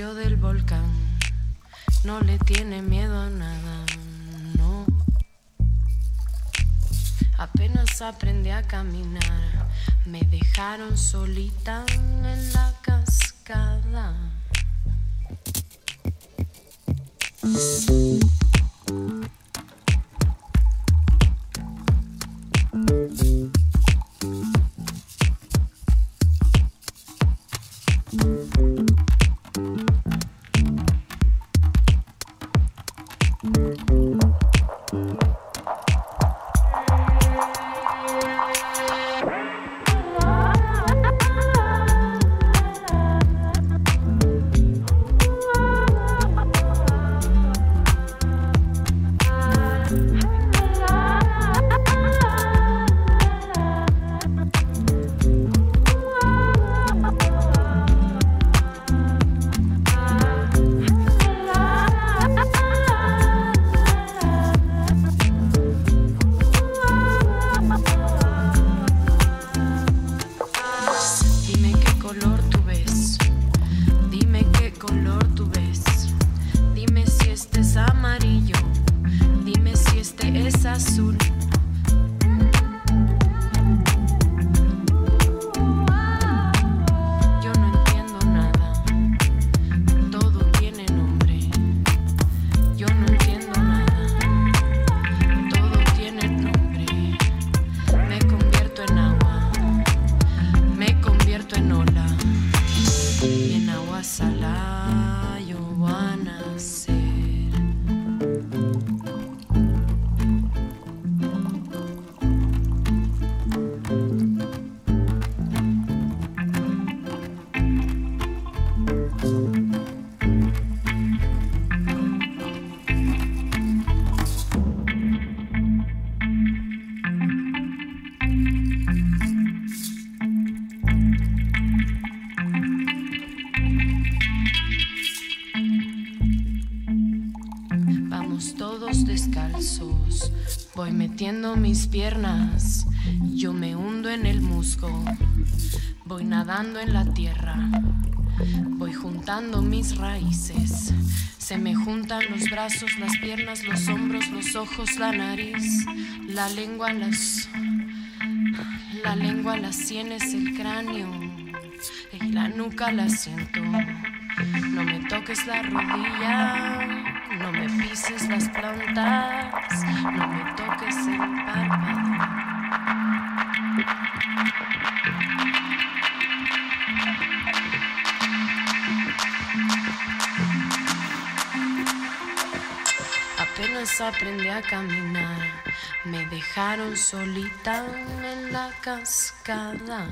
del volcán, no le tiene miedo a nada, no. Apenas aprendí a caminar, me dejaron solita en la cascada. Mis piernas, yo me hundo en el musgo, voy nadando en la tierra, voy juntando mis raíces, se me juntan los brazos, las piernas, los hombros, los ojos, la nariz, la lengua, las... La lengua, las sienes, el cráneo y la nuca la siento. No me toques la rodilla, no me pises las plantas, no me toques el párpado. Apenas aprendí a caminar, me dejaron solita en la cascada.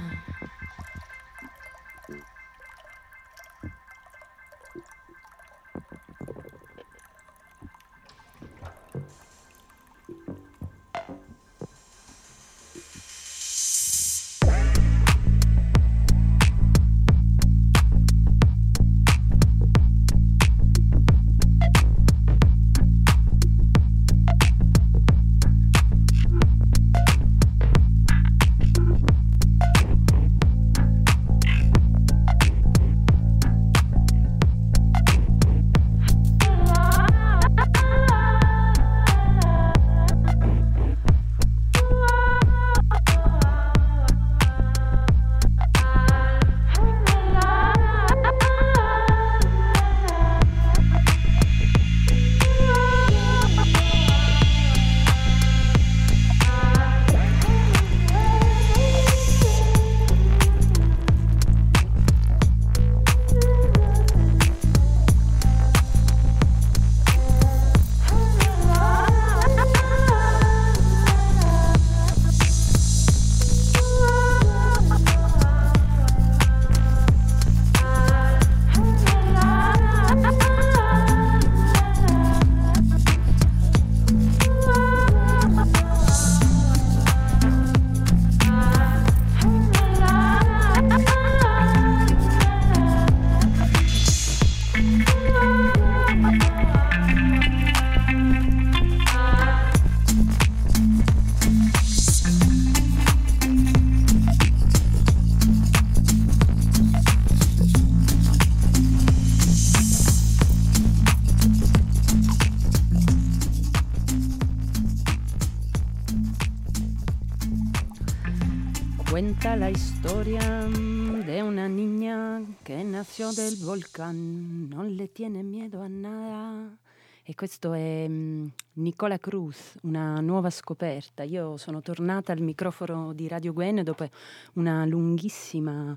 Historia de una niña che nació del volcán, non le tiene miedo a nada. E questo è um, Nicola Cruz, una nuova scoperta. Io sono tornata al microfono di Radio Gwen dopo una lunghissima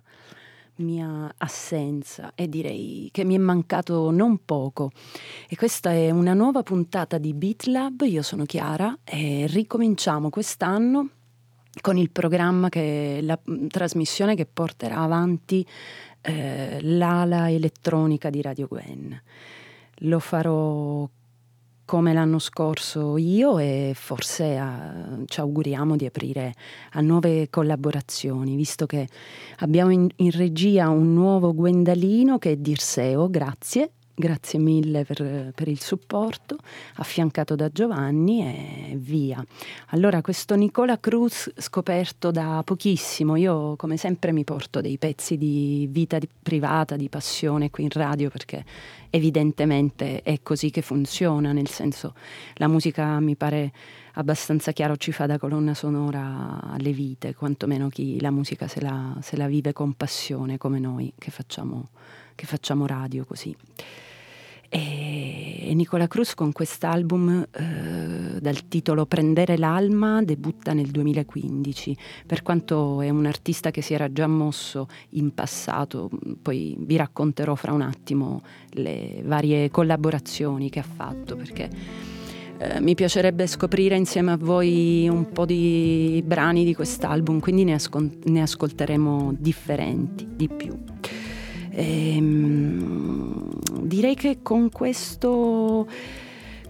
mia assenza e direi che mi è mancato non poco. E questa è una nuova puntata di BeatLab, io sono Chiara e ricominciamo quest'anno con il programma che la trasmissione che porterà avanti eh, l'ala elettronica di Radio Gwen. Lo farò come l'anno scorso io e forse a, ci auguriamo di aprire a nuove collaborazioni, visto che abbiamo in, in regia un nuovo Gwendalino che è Dirseo, grazie, Grazie mille per, per, il supporto, affiancato da Giovanni e via. Allora, questo Nicola Cruz scoperto da pochissimo, io come sempre mi porto dei pezzi di vita di, privata, di passione qui in radio perché evidentemente è così che funziona, nel senso la musica mi pare abbastanza chiaro ci fa da colonna sonora alle vite, quantomeno chi la musica se la, se la vive con passione come noi che facciamo, che facciamo radio così. E Nicola Cruz con quest'album eh, dal titolo Prendere l'alma debutta nel 2015, per quanto è un artista che si era già mosso in passato, poi vi racconterò fra un attimo le varie collaborazioni che ha fatto perché eh, mi piacerebbe scoprire insieme a voi un po' di brani di quest'album, quindi ne, ascol- ne ascolteremo differenti, di più. Ehm, direi che con questo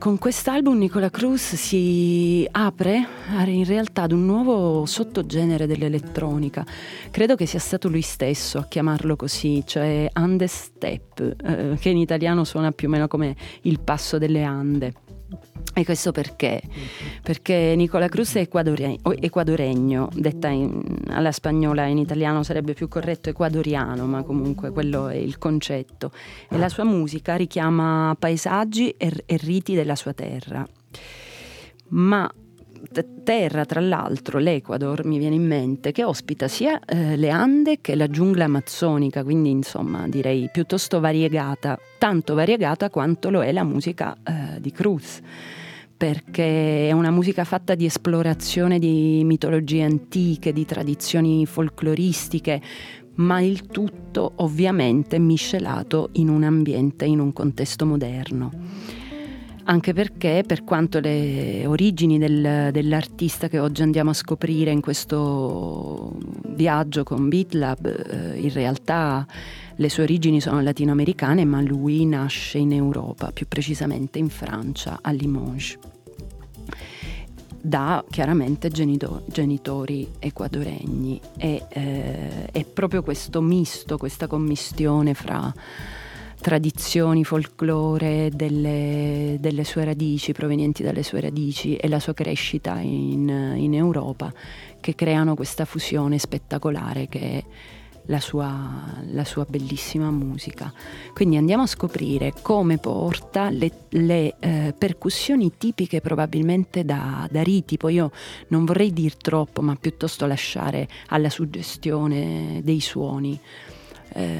con quest'album Nicola Cruz si apre in realtà ad un nuovo sottogenere dell'elettronica. Credo che sia stato lui stesso a chiamarlo così, cioè Ande Step, eh, che in italiano suona più o meno come il passo delle Ande. E questo perché? Perché Nicola Cruz è equadoregno, detta in, alla spagnola in italiano sarebbe più corretto equadoriano, ma comunque quello è il concetto. E la sua musica richiama paesaggi e, e riti della sua terra. Ma terra, tra l'altro, l'Ecuador mi viene in mente, che ospita sia eh, le Ande che la giungla amazzonica, quindi insomma direi piuttosto variegata, tanto variegata quanto lo è la musica eh, di Cruz perché è una musica fatta di esplorazione di mitologie antiche, di tradizioni folcloristiche, ma il tutto ovviamente miscelato in un ambiente, in un contesto moderno. Anche perché per quanto le origini del, dell'artista che oggi andiamo a scoprire in questo viaggio con BeatLab, eh, in realtà le sue origini sono latinoamericane, ma lui nasce in Europa, più precisamente in Francia, a Limoges da chiaramente genito- genitori equadoregni e eh, è proprio questo misto, questa commistione fra tradizioni, folklore delle, delle, sue radici, provenienti dalle sue radici e la sua crescita in, in Europa, che creano questa fusione spettacolare che è la sua, la sua, bellissima musica. Quindi andiamo a scoprire come porta le, le eh, percussioni tipiche probabilmente da, da riti. Poi io non vorrei dir troppo, ma piuttosto lasciare alla suggestione dei suoni eh,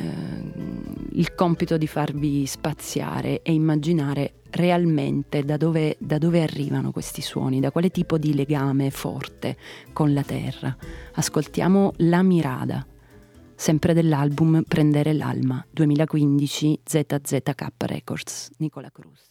il compito di farvi spaziare e immaginare realmente da dove, da dove arrivano questi suoni, da quale tipo di legame forte con la terra. Ascoltiamo La Mirada, sempre dell'album Prendere l'Alma, 2015 ZZK Records, Nicola Cruz.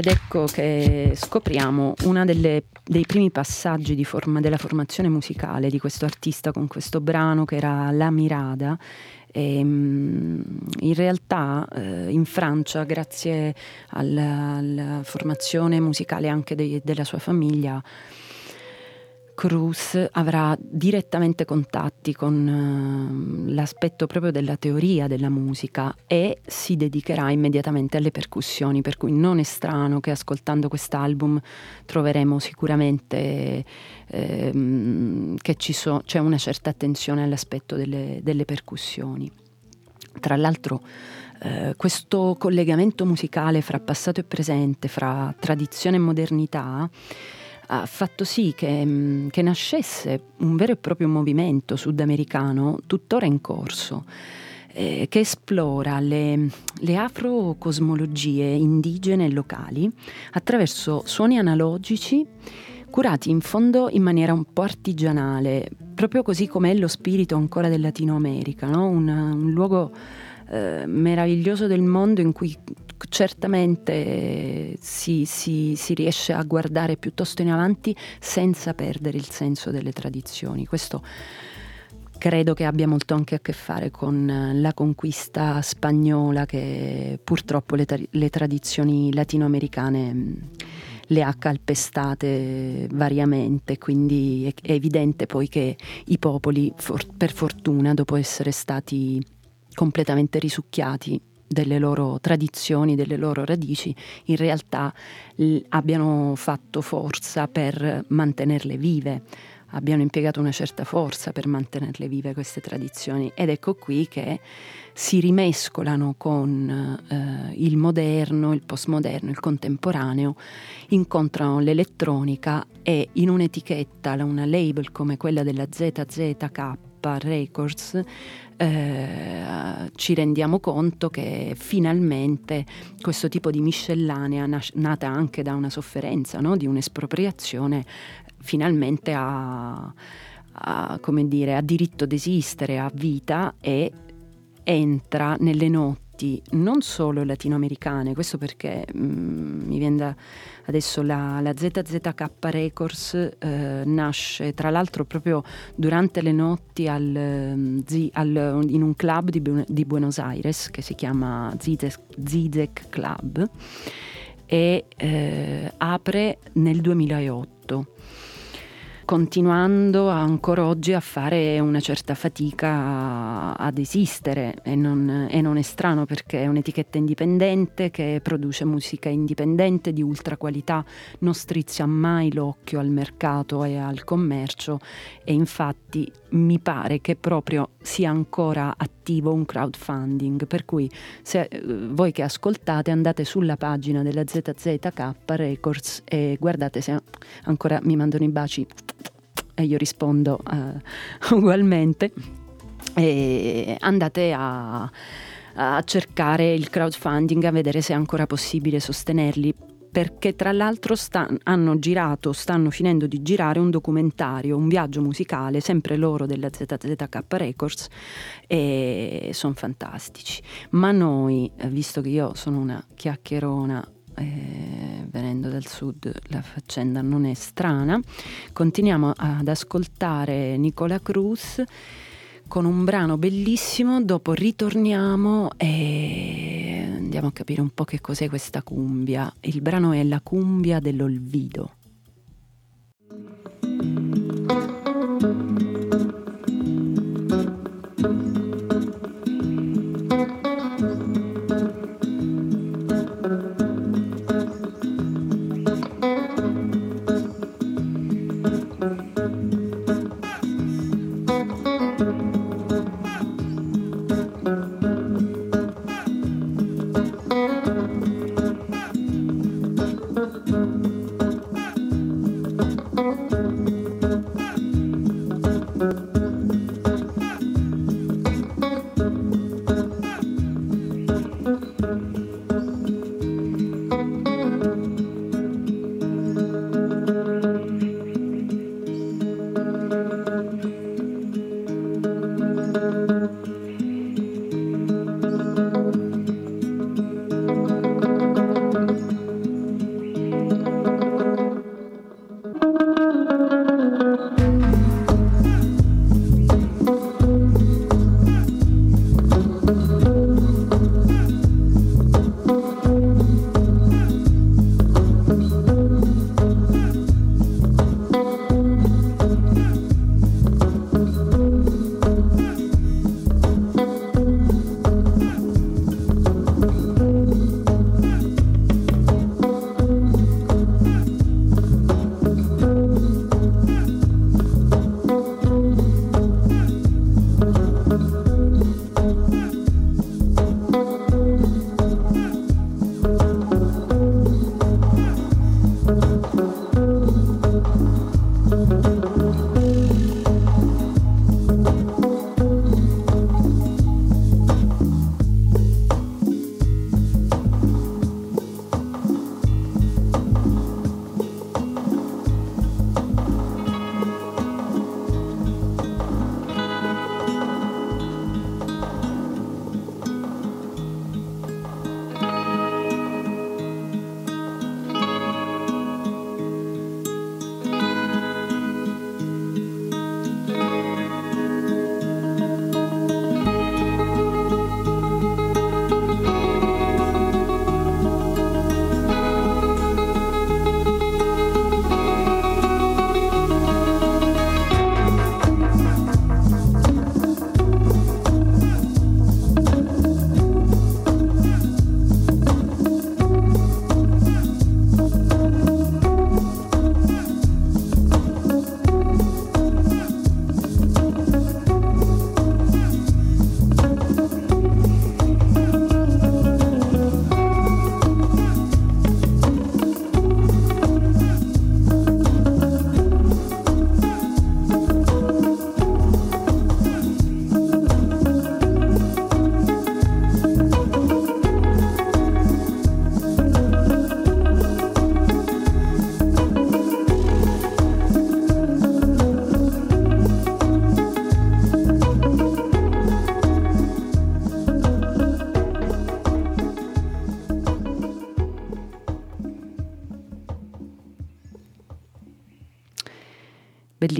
Ed ecco che scopriamo uno dei primi passaggi forma, della formazione musicale di questo artista con questo brano che era La Mirada. E, ehm, in realtà eh, in Francia, grazie alla, alla, formazione musicale anche de, della sua famiglia, Cruz avrà direttamente contatti con uh, l'aspetto proprio della teoria della musica e si dedicherà immediatamente alle percussioni, per cui non è strano che ascoltando quest'album troveremo sicuramente eh, che so, c'è una certa attenzione all'aspetto delle, delle percussioni. Tra l'altro eh, questo collegamento musicale fra passato e presente, fra tradizione e modernità, ha fatto sì che, mm, che nascesse un vero e proprio movimento sudamericano tuttora in corso. Eh, che esplora le, le afrocosmologie indigene e locali attraverso suoni analogici curati in fondo in maniera un po' artigianale, proprio così come è lo spirito ancora del Latino America, no? un, un, luogo eh, meraviglioso del mondo in cui certamente si, si, si, riesce a guardare piuttosto in avanti senza perdere il senso delle tradizioni. Questo credo che abbia molto anche a che fare con la conquista spagnola che purtroppo le, le tradizioni latinoamericane mm, le ha calpestate variamente, quindi è, è evidente poi che i popoli, for, per fortuna, dopo essere stati completamente risucchiati delle loro tradizioni, delle loro radici, in realtà l- abbiano fatto forza per mantenerle vive, abbiano impiegato una certa forza per mantenerle vive queste tradizioni. Ed ecco qui che si rimescolano con eh, il moderno, il postmoderno, il contemporaneo, incontrano l'elettronica e in un'etichetta, una label come quella della ZZK Records, eh, ci rendiamo conto che finalmente questo tipo di miscellanea nas- nata anche da una sofferenza, no? di un'espropriazione, finalmente ha, ha, come dire, ha diritto ad esistere, ha vita e entra nelle notti artisti non solo latinoamericane, questo perché mh, mm, mi viene da adesso la, la ZZK Records eh, nasce tra l'altro proprio durante le notti al, mm, al, in un club di, di, Buenos Aires che si chiama Zizek Club e eh, apre nel 2008 continuando ancora oggi a fare una certa fatica ad esistere. E non, e non, è strano perché è un'etichetta indipendente che produce musica indipendente di ultra qualità, non strizia mai l'occhio al mercato e al commercio. E infatti mi pare che proprio sia ancora attivo un crowdfunding, per cui se eh, voi che ascoltate andate sulla pagina della ZZK Records e guardate se ancora mi mandano i baci e io rispondo uh, ugualmente. Andate a, a cercare il crowdfunding, a vedere se è ancora possibile sostenerli perché tra l'altro sta, hanno girato, stanno finendo di girare un documentario, un viaggio musicale, sempre loro della ZZK Records, e sono fantastici. Ma noi, visto che io sono una chiacchierona eh, venendo dal sud la faccenda non è strana. Continuiamo ad ascoltare Nicola Cruz con un brano bellissimo, dopo ritorniamo e andiamo a capire un po' che cos'è questa cumbia. Il brano è La cumbia dell'Olvido.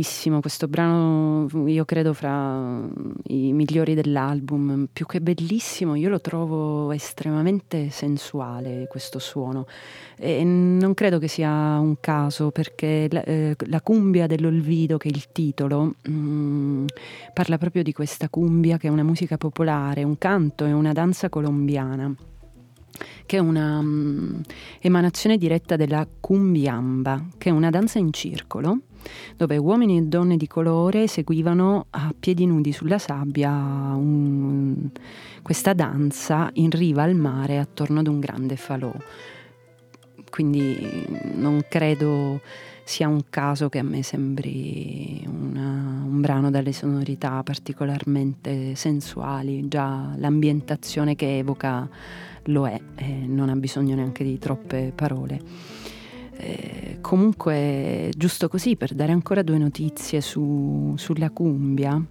Bellissimo questo brano, io credo fra i migliori dell'album, più che bellissimo, io lo trovo estremamente sensuale questo suono. E non credo che sia un caso perché la, eh, la cumbia dell'Olvido, che è il titolo, mh, mm, parla proprio di questa cumbia che è una musica popolare, un canto e una danza colombiana che è una um, emanazione diretta della cumbiamba, che è una danza in circolo dove uomini e donne di colore seguivano a piedi nudi sulla sabbia un, questa danza in riva al mare attorno ad un grande falò. Quindi non credo sia un caso che a me sembri una, un brano dalle sonorità particolarmente sensuali, già l'ambientazione che evoca lo è, e non ha bisogno neanche di troppe parole. Eh, comunque, giusto così, per dare ancora due notizie su, sulla cumbia,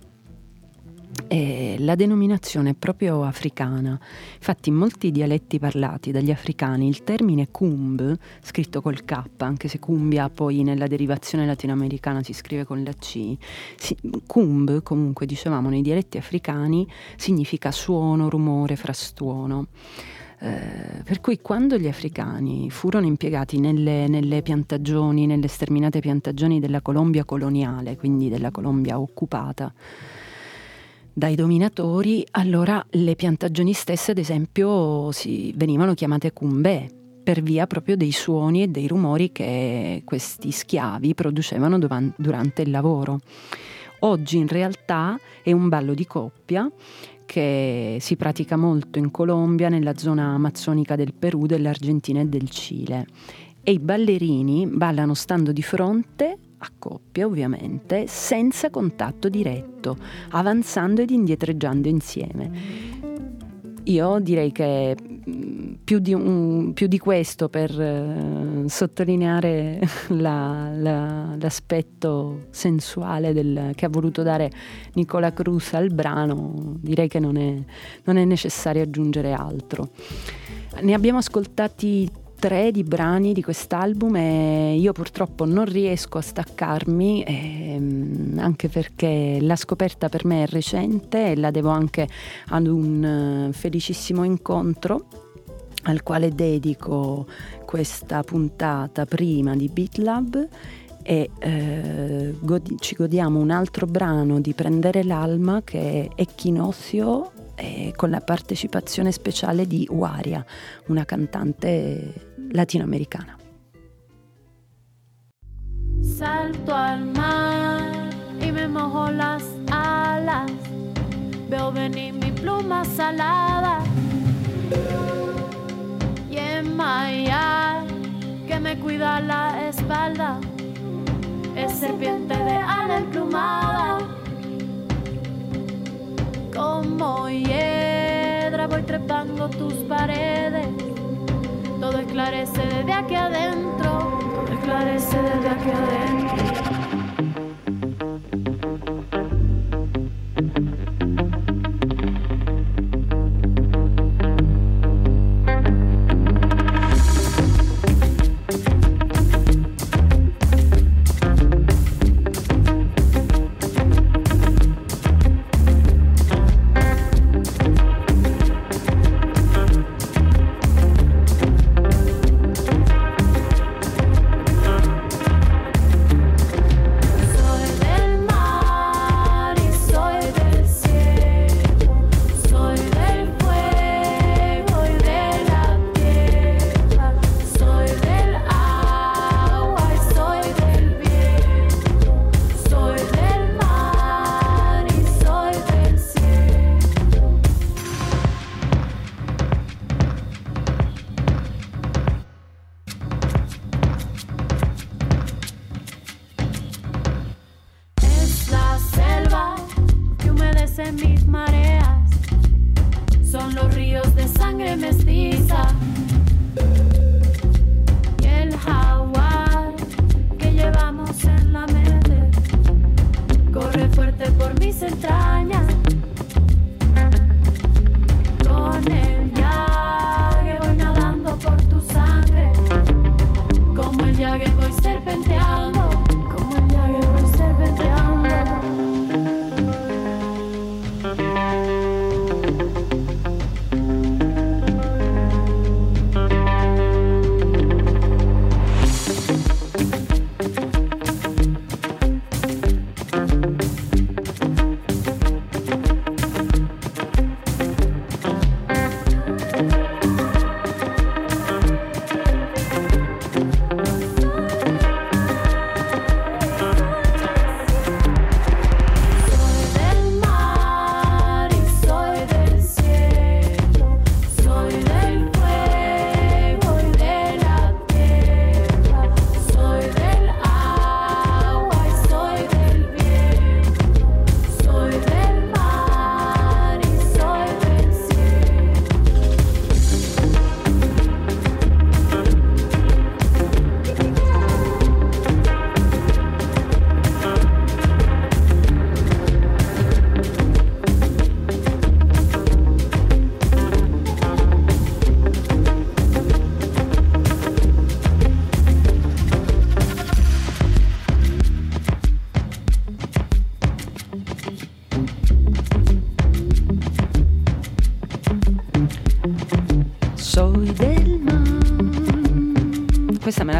eh, la denominazione è proprio africana. Infatti, in molti dialetti parlati dagli africani il termine kumb, scritto col K, anche se cumbia poi nella derivazione latinoamericana si scrive con la C, si, kumb, comunque dicevamo nei dialetti africani, significa suono, rumore, frastuono. Eh, per cui quando gli africani furono impiegati nelle, nelle, piantagioni, nelle sterminate piantagioni della Colombia coloniale, quindi della Colombia occupata dai dominatori, allora le piantagioni stesse, ad esempio, si, venivano chiamate cumbè per via proprio dei suoni e dei rumori che questi schiavi producevano durante il lavoro. Oggi in realtà è un ballo di coppia che si pratica molto in Colombia, nella zona amazzonica del Perù, dell'Argentina e del Cile. E i ballerini ballano stando di fronte a coppia ovviamente, senza contatto diretto, avanzando ed indietreggiando insieme. Io direi che mm, più di, un, più di questo per uh, sottolineare la, la, l'aspetto sensuale del, che ha voluto dare Nicola Cruz al brano, direi che non è, non è necessario aggiungere altro. Ne abbiamo ascoltati tre di brani di quest'album e io purtroppo non riesco a staccarmi, ehm, anche perché la scoperta per me è recente e la devo anche ad un uh, felicissimo incontro al quale dedico questa puntata prima di BeatLab e eh, godi- ci godiamo un altro brano di Prendere l'Alma che è Echinozio eh, con la partecipazione speciale di Waria, una cantante latinoamericana. Salto al mar y me mojo las alas, veo venir mi pluma salada. Y en Maya que me cuida la espalda es serpiente de ala emplumada como hiedra voy trepando tus paredes todo esclarece desde aquí adentro, todo esclarece desde aquí adentro.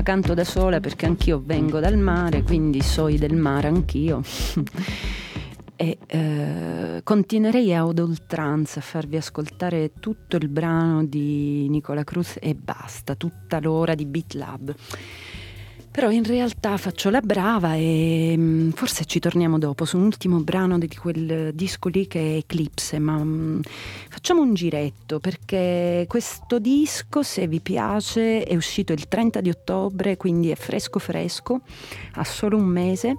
Canto da sola perché anch'io vengo dal mare, quindi soi del mare anch'io. e eh, continuerei ad oltranza a farvi ascoltare tutto il brano di Nicola Cruz e basta, tutta l'ora di Beat Lab. Però in realtà faccio la brava e mm, forse ci torniamo dopo su un ultimo brano di quel disco lì che è Eclipse, ma mm, facciamo un giretto perché questo disco, se vi piace, è uscito il 30 di ottobre, quindi è fresco fresco, ha solo un mese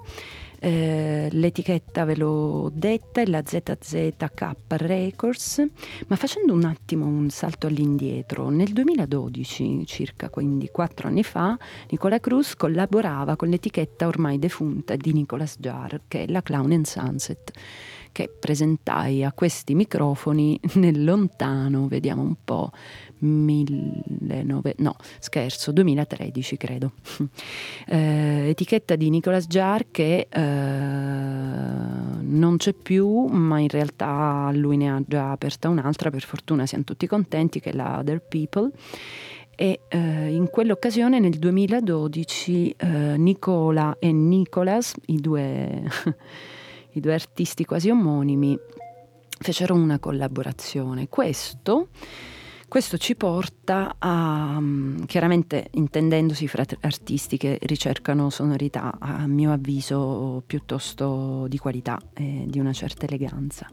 eh, l'etichetta ve l'ho detta, è la ZZK Records, ma facendo un attimo un salto all'indietro, nel 2012, circa quindi quattro anni fa, Nicola Cruz collaborava con l'etichetta ormai defunta di Nicolas Jar, che è la Clown and Sunset che presentai a questi microfoni nel lontano, vediamo un po', 19, no, scherzo, 2013 credo. Eh, etichetta di Nicolas Jar che eh, non c'è più, ma in realtà lui ne ha già aperta un'altra, per fortuna siamo tutti contenti, che è la Other People. E eh, in quell'occasione, nel 2012, eh, Nicola e Nicolas, i due, i due artisti quasi omonimi, fecero una collaborazione. Questo questo ci porta a, mm, chiaramente intendendosi fra artisti che ricercano sonorità, a mio avviso, piuttosto di qualità e di una certa eleganza.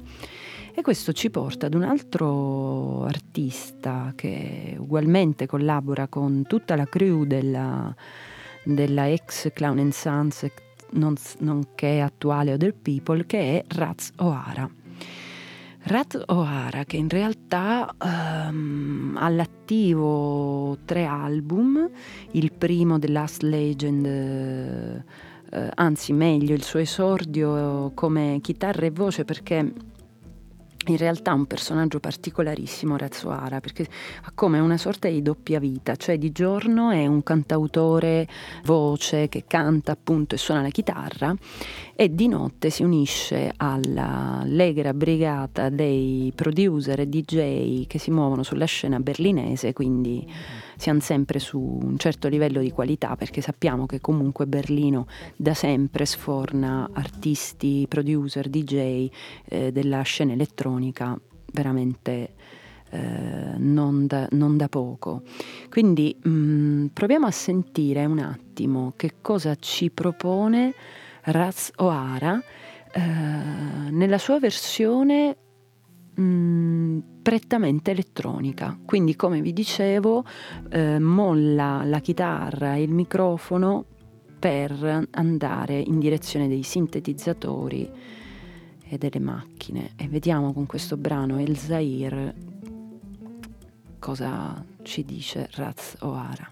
E questo ci porta ad un altro artista che ugualmente collabora con tutta la crew della, della ex Clown and Sons, nonché attuale Other People, che è Raz O'Hara. Rat O'Hara che in realtà um, ha all'attivo tre album, il primo The Last Legend, uh, anzi meglio il suo esordio come chitarra e voce perché in realtà un personaggio particolarissimo Razzuara perché ha come una sorta di doppia vita, cioè di giorno è un cantautore voce che canta appunto e suona la chitarra e di notte si unisce alla allegra brigata dei producer e DJ che si muovono sulla scena berlinese, quindi siamo sempre su un certo livello di qualità perché sappiamo che comunque Berlino da sempre sforna artisti, producer, DJ eh, della scena elettronica veramente eh, non, da, non, da, poco. Quindi mh, mm, proviamo a sentire un attimo che cosa ci propone Raz O'Hara eh, nella sua versione mh, mm, prettamente elettronica. Quindi, come vi dicevo, eh, molla la chitarra e il microfono per andare in direzione dei sintetizzatori e delle macchine. E vediamo con questo brano El Zair cosa ci dice Raz O'Hara.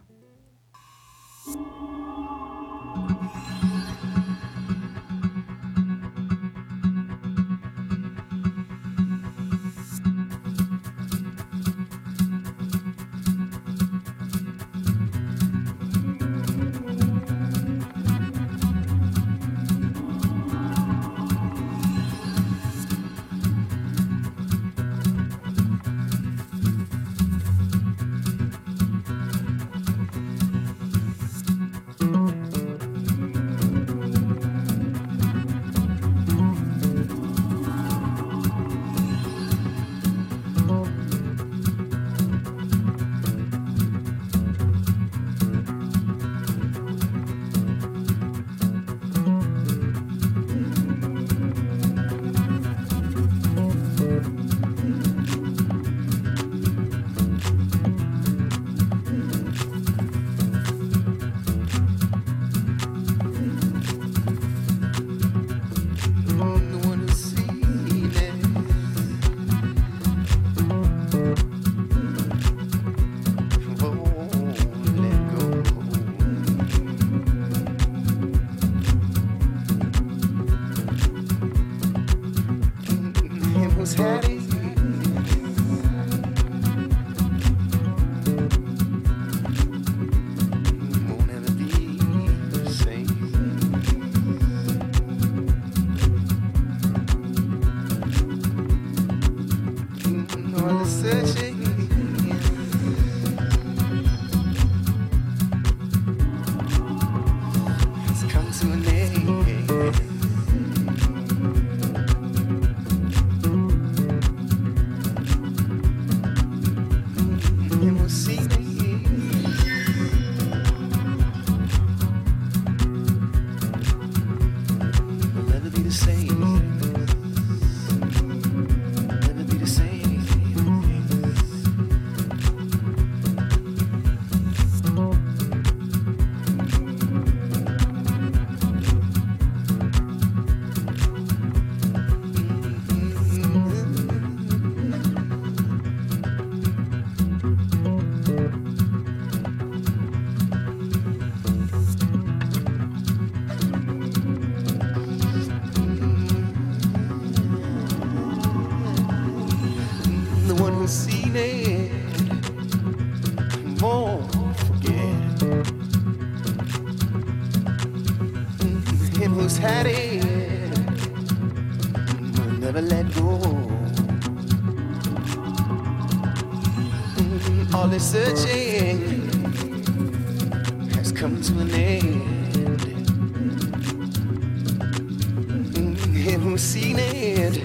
Never let go. Mm, all this searching has come to an end. Mm, him who's seen it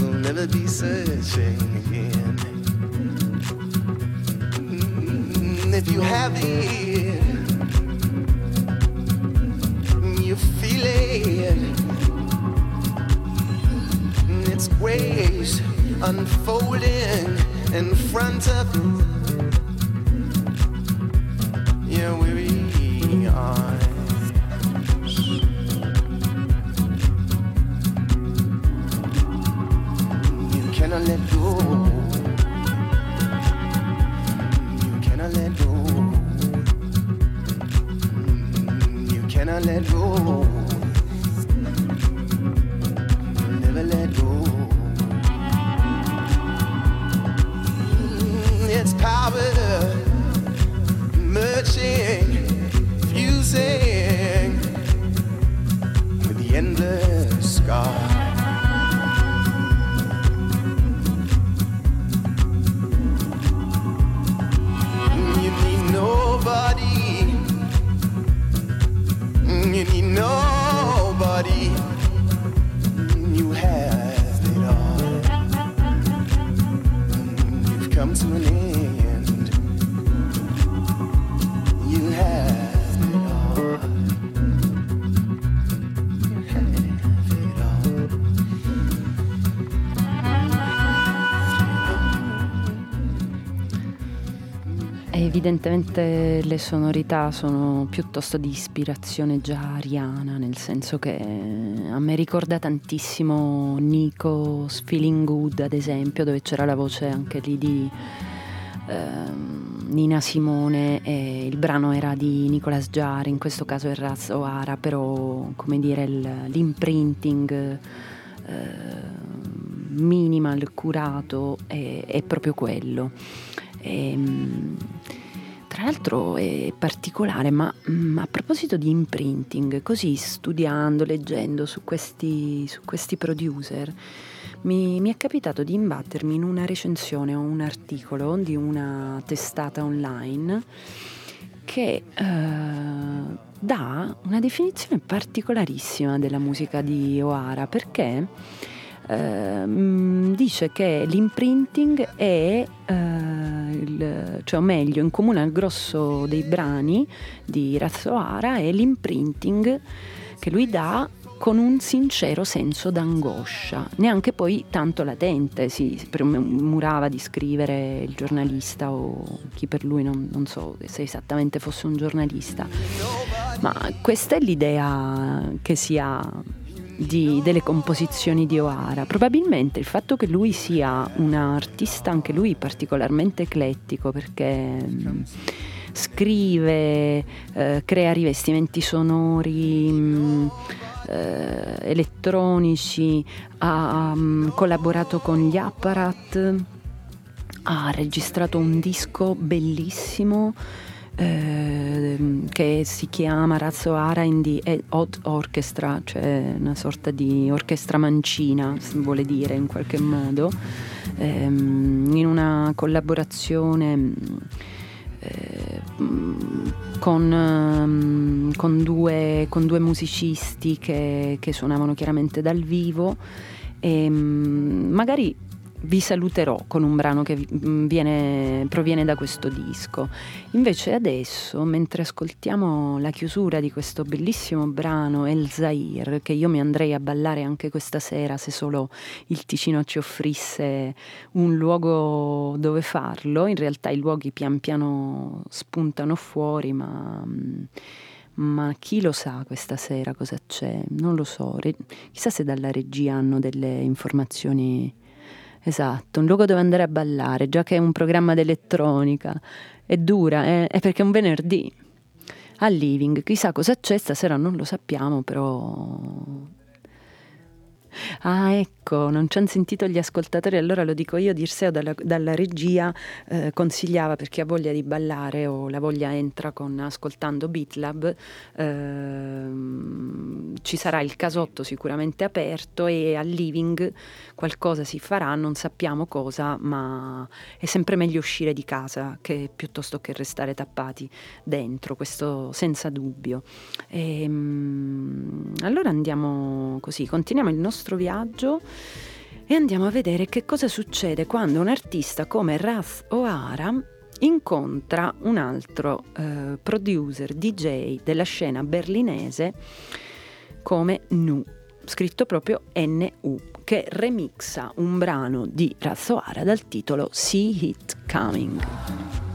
will never be searching again. Mm, if you have it, you feel it. Unfolding in front of Evidentemente le sonorità sono piuttosto di ispirazione già ariana, nel senso che a me ricorda tantissimo Nico's Feeling Good, ad esempio, dove c'era la voce anche lì di ehm, Nina Simone e il brano era di Nicolas Jarre, in questo caso è Raz O'Hara, però come dire l'imprinting eh, minimal, curato è, è proprio quello. Ehm, tra l'altro è particolare, ma mm, a proposito di imprinting, così studiando, leggendo su questi, su questi producer, mi, mi è capitato di imbattermi in una recensione o un articolo di una testata online che eh, dà una definizione particolarissima della musica di O'Hara. Perché ehm, dice che l'imprinting è, eh, il- cioè o meglio, in comune al grosso dei brani di Razzo O'Hara è l'imprinting che lui dà con un sincero senso d'angoscia, neanche poi tanto latente, si premurava di scrivere il giornalista o chi per lui, non, non so se esattamente fosse un giornalista, ma questa è l'idea che si ha di- delle composizioni di O'Hara. Probabilmente il fatto che lui sia un artista, anche lui particolarmente eclettico, perché mh, scrive, eh, crea rivestimenti sonori. mh, eh, elettronici, ha mh, collaborato con gli Apparat, ha registrato un disco bellissimo ehm, che si chiama Razzo Ara in the Odd Orchestra, cioè una sorta di orchestra mancina, si vuole dire in qualche modo, ehm, in una collaborazione mh, eh, mh, con, ehm, con due, con due musicisti che, che suonavano chiaramente dal vivo. E mh, magari vi saluterò con un brano che vi- viene- proviene da questo disco. Invece adesso, mentre ascoltiamo la chiusura di questo bellissimo brano El Zair, che io mi andrei a ballare anche questa sera se solo il Ticino ci offrisse un luogo dove farlo, in realtà i luoghi pian piano spuntano fuori, ma... mm, ma chi lo sa questa sera cosa c'è? Non lo so. Re- chissà se dalla regia hanno delle informazioni Esatto, un luogo dove andare a ballare, già che è un programma d'elettronica. È dura, eh? è perché è un venerdì. Al living, chissà cosa c'è stasera, non lo sappiamo, però Ah, ecco, non ci hanno sentito gli ascoltatori, allora lo dico io, Dirseo dalla, dalla regia eh, consigliava per chi ha voglia di ballare o la voglia entra con ascoltando BeatLab, eh, ci sarà il casotto sicuramente aperto e al living qualcosa si farà, non sappiamo cosa, ma è sempre meglio uscire di casa che piuttosto che restare tappati dentro, questo senza dubbio. E, ehm, allora andiamo così, continuiamo il nostro viaggio e andiamo a vedere che cosa succede quando un artista come Raz O'Hara incontra un altro eh, producer DJ della scena berlinese come Nu, scritto proprio NU, che remixa un brano di Raz O'Hara dal titolo See It Coming.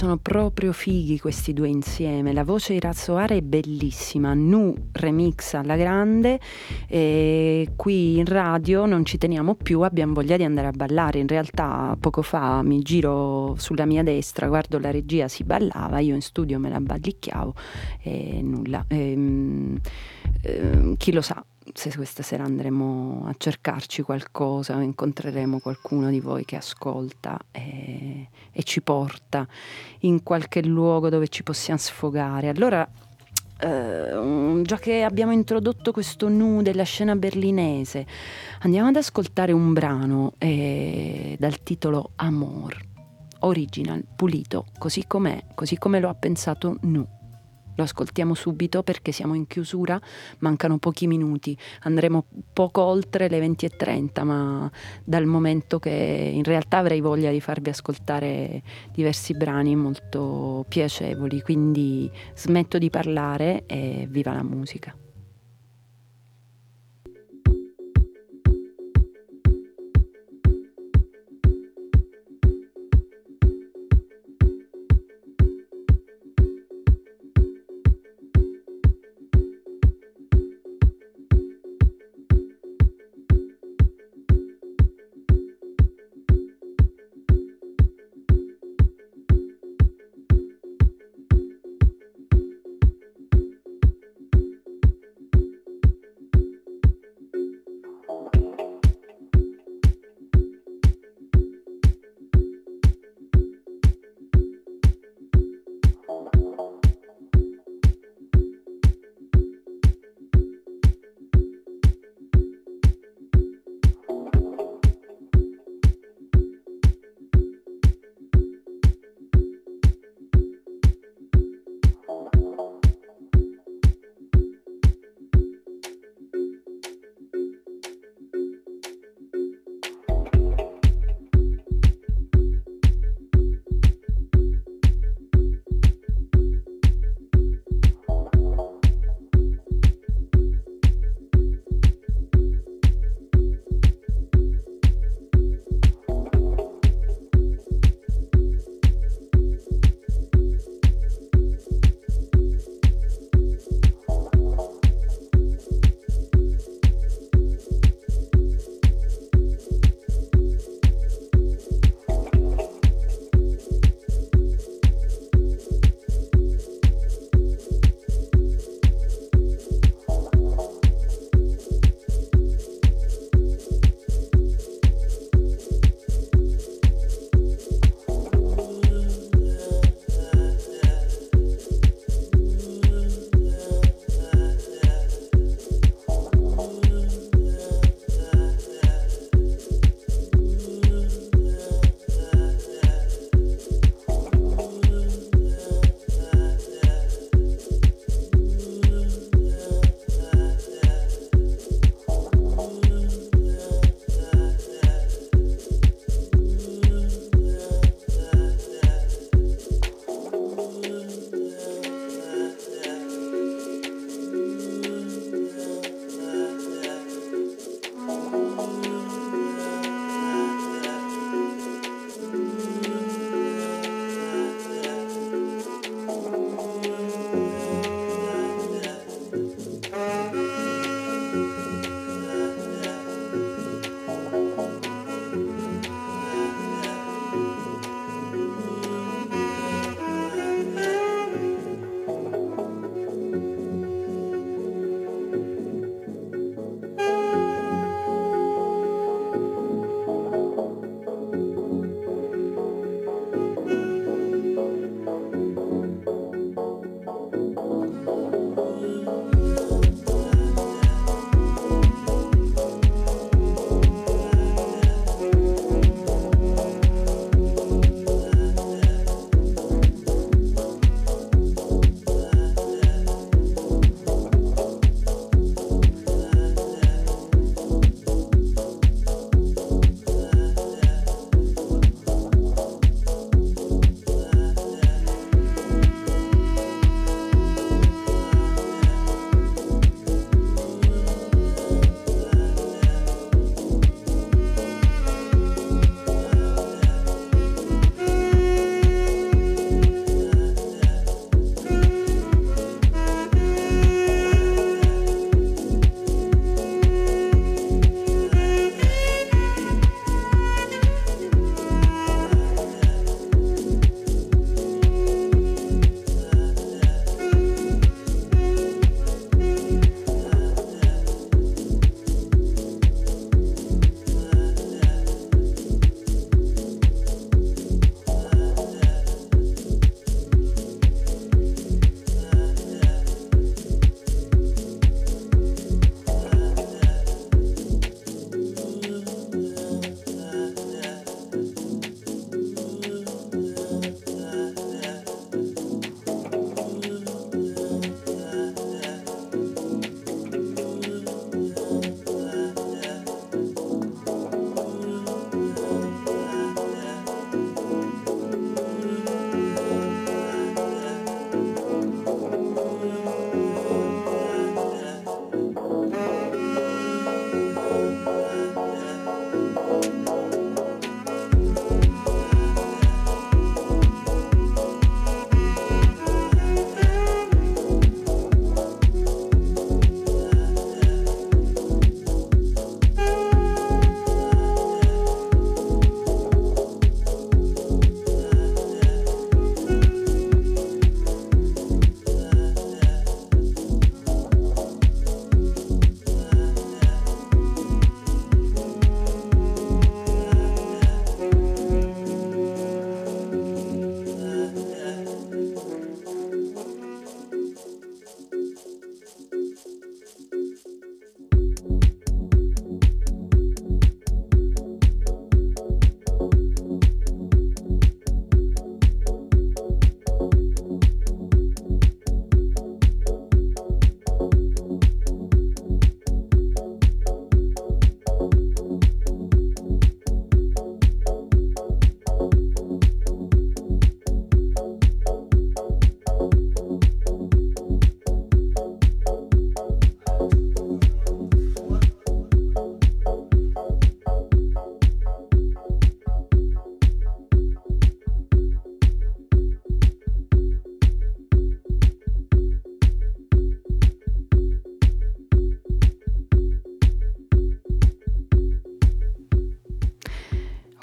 Sono proprio fighi questi due insieme. La voce di Razzoare è bellissima, Nu remix alla grande, e qui in radio non ci teniamo più, abbiamo voglia di andare a ballare. In realtà poco fa mi giro sulla mia destra, guardo la regia, si ballava, io in studio me la ballicchiavo e nulla. E, ehm, eh, chi lo sa, se questa sera andremo a cercarci qualcosa, incontreremo qualcuno di voi che ascolta e, e ci porta in qualche luogo dove ci possiamo sfogare. Allora, eh, già che abbiamo introdotto questo nu della scena berlinese, andiamo ad ascoltare un brano eh, dal titolo Amor, original, pulito, così com'è, così come lo ha pensato Nu. Lo ascoltiamo subito perché siamo in chiusura, mancano pochi minuti, andremo poco oltre le 20.30, ma dal momento che in realtà avrei voglia di farvi ascoltare diversi brani molto piacevoli, quindi smetto di parlare e viva la musica.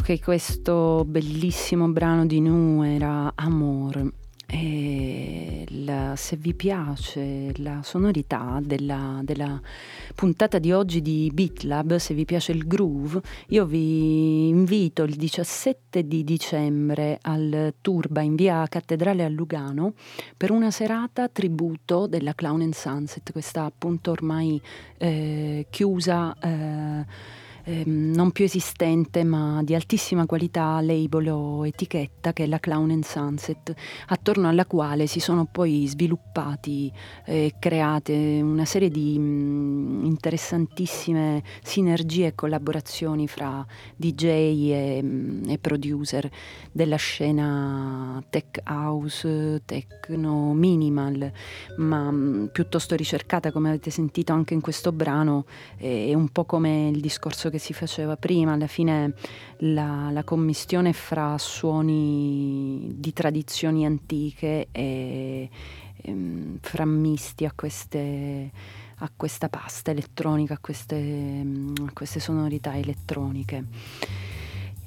Che questo bellissimo brano di Nu era Amor. E la, se vi piace la sonorità della, della, puntata di oggi di BeatLab, se vi piace il groove, io vi invito il 17 di dicembre al Turba in via Cattedrale a Lugano per una serata tributo della Clown and Sunset, questa appunto ormai eh, chiusa. Eh, ehm, non più esistente ma di altissima qualità label o etichetta che è la Clown and Sunset, attorno alla quale si sono poi sviluppati e eh, create una serie di mh, mm, interessantissime sinergie e collaborazioni fra DJ e, mh, mm, e producer della scena tech house, techno minimal, ma mh, mm, piuttosto ricercata come avete sentito anche in questo brano, è un po' come il discorso che che si faceva prima, alla fine la, la commistione fra suoni di tradizioni antiche e, e ehm, frammisti a queste a questa pasta elettronica, a queste, a queste sonorità elettroniche.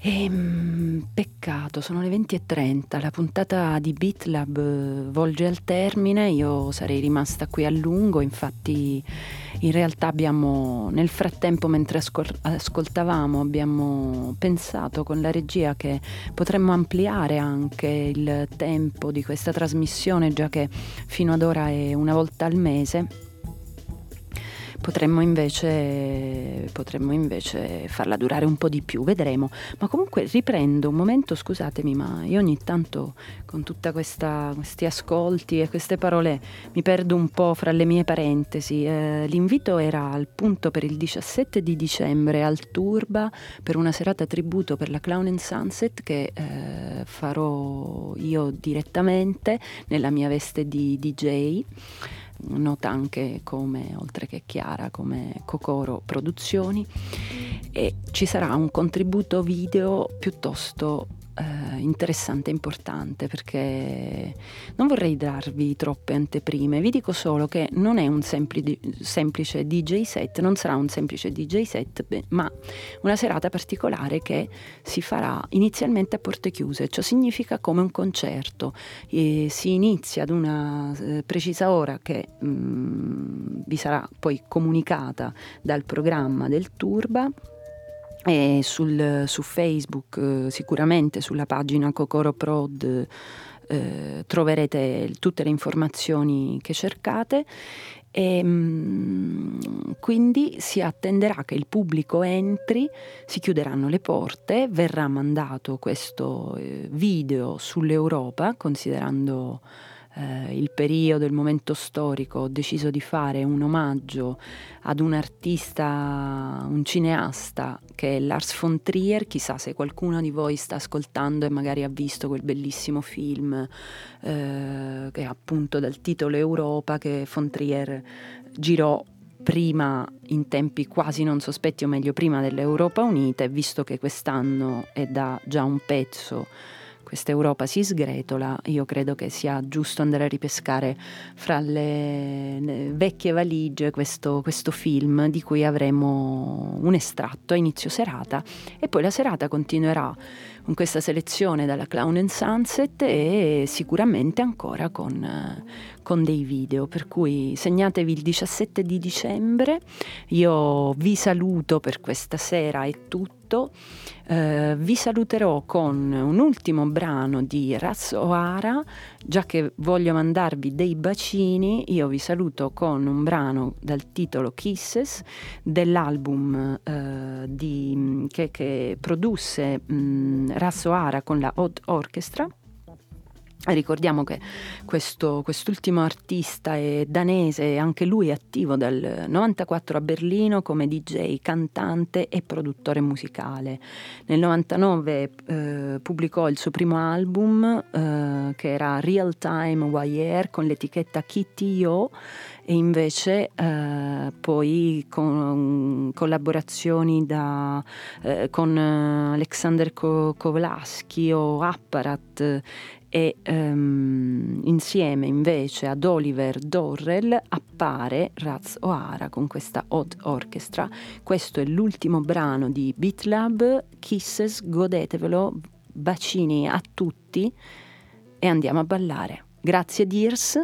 E, ehm, peccato, sono le 20.30, la puntata di BitLab eh, volge al termine, io sarei rimasta qui a lungo, infatti in realtà abbiamo, nel frattempo mentre ascol- ascoltavamo, abbiamo pensato con la regia che potremmo ampliare anche il tempo di questa trasmissione, già che fino ad ora è una volta al mese Potremmo invece, potremmo invece farla durare un po' di più, vedremo. Ma comunque riprendo un momento, scusatemi, ma io ogni tanto con tutti questi ascolti e queste parole mi perdo un po' fra le mie parentesi. Eh, l'invito era al punto per il 17 di dicembre al Turba per una serata tributo per la Clown and Sunset che eh, farò io direttamente nella mia veste di DJ nota anche come, oltre che Chiara, come Cocoro Produzioni. E ci sarà un contributo video piuttosto eh, interessante e importante perché non vorrei darvi troppe anteprime, vi dico solo che non è un sempli, semplice DJ set, non sarà un semplice DJ set, ma una serata particolare che si farà inizialmente a porte chiuse, ciò significa come un concerto, e si inizia ad una eh, precisa ora che mh, mm, vi sarà poi comunicata dal programma del Turba e sul, su Facebook, eh, sicuramente sulla pagina Cocoro Prod eh, troverete tutte le informazioni che cercate. E mh, mm, quindi si attenderà che il pubblico entri, si chiuderanno le porte, verrà mandato questo eh, video sull'Europa, considerando eh, il periodo, il momento storico, ho deciso di fare un omaggio ad un artista, un cineasta che è Lars von Trier, chissà se qualcuno di voi sta ascoltando e magari ha visto quel bellissimo film eh, che è appunto dal titolo Europa che von Trier girò prima in tempi quasi non sospetti, o meglio prima dell'Europa Unita, e visto che quest'anno è da già un pezzo questa Europa si sgretola, io credo che sia giusto andare a ripescare fra le vecchie valigie questo, questo film di cui avremo un estratto a inizio serata e poi la serata continuerà con questa selezione dalla Clown and Sunset e sicuramente ancora con, con dei video, per cui segnatevi il 17 di dicembre, io vi saluto per questa sera è tutto. Uh, vi saluterò con un ultimo brano di Raz O'Hara, già che voglio mandarvi dei bacini, io vi saluto con un brano dal titolo Kisses dell'album uh, di, che, che, produsse um, Raz O'Hara con la Hot Orchestra Ricordiamo che questo, quest'ultimo artista è danese, anche lui attivo dal 94 a Berlino come DJ, cantante e produttore musicale. Nel 99 eh, pubblicò il suo primo album eh, che era Real Time Wire con l'etichetta KTO e invece eh, poi con collaborazioni da, eh, con Alexander Kovlaski o Apparat e um, insieme invece ad Oliver Dorrell appare Raz O'Hara con questa Hot Orchestra. Questo è l'ultimo brano di Beat Lab, Kisses, godetevelo, bacini a tutti. E andiamo a ballare. Grazie Dirs,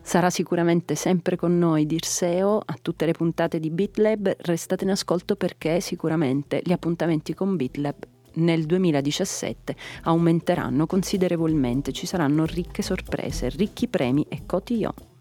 sarà sicuramente sempre con noi Dirseo a tutte le puntate di BitLab, restate in ascolto perché sicuramente gli appuntamenti con BitLab nel 2017 aumenteranno considerevolmente, ci saranno ricche sorprese, ricchi premi e cotillon.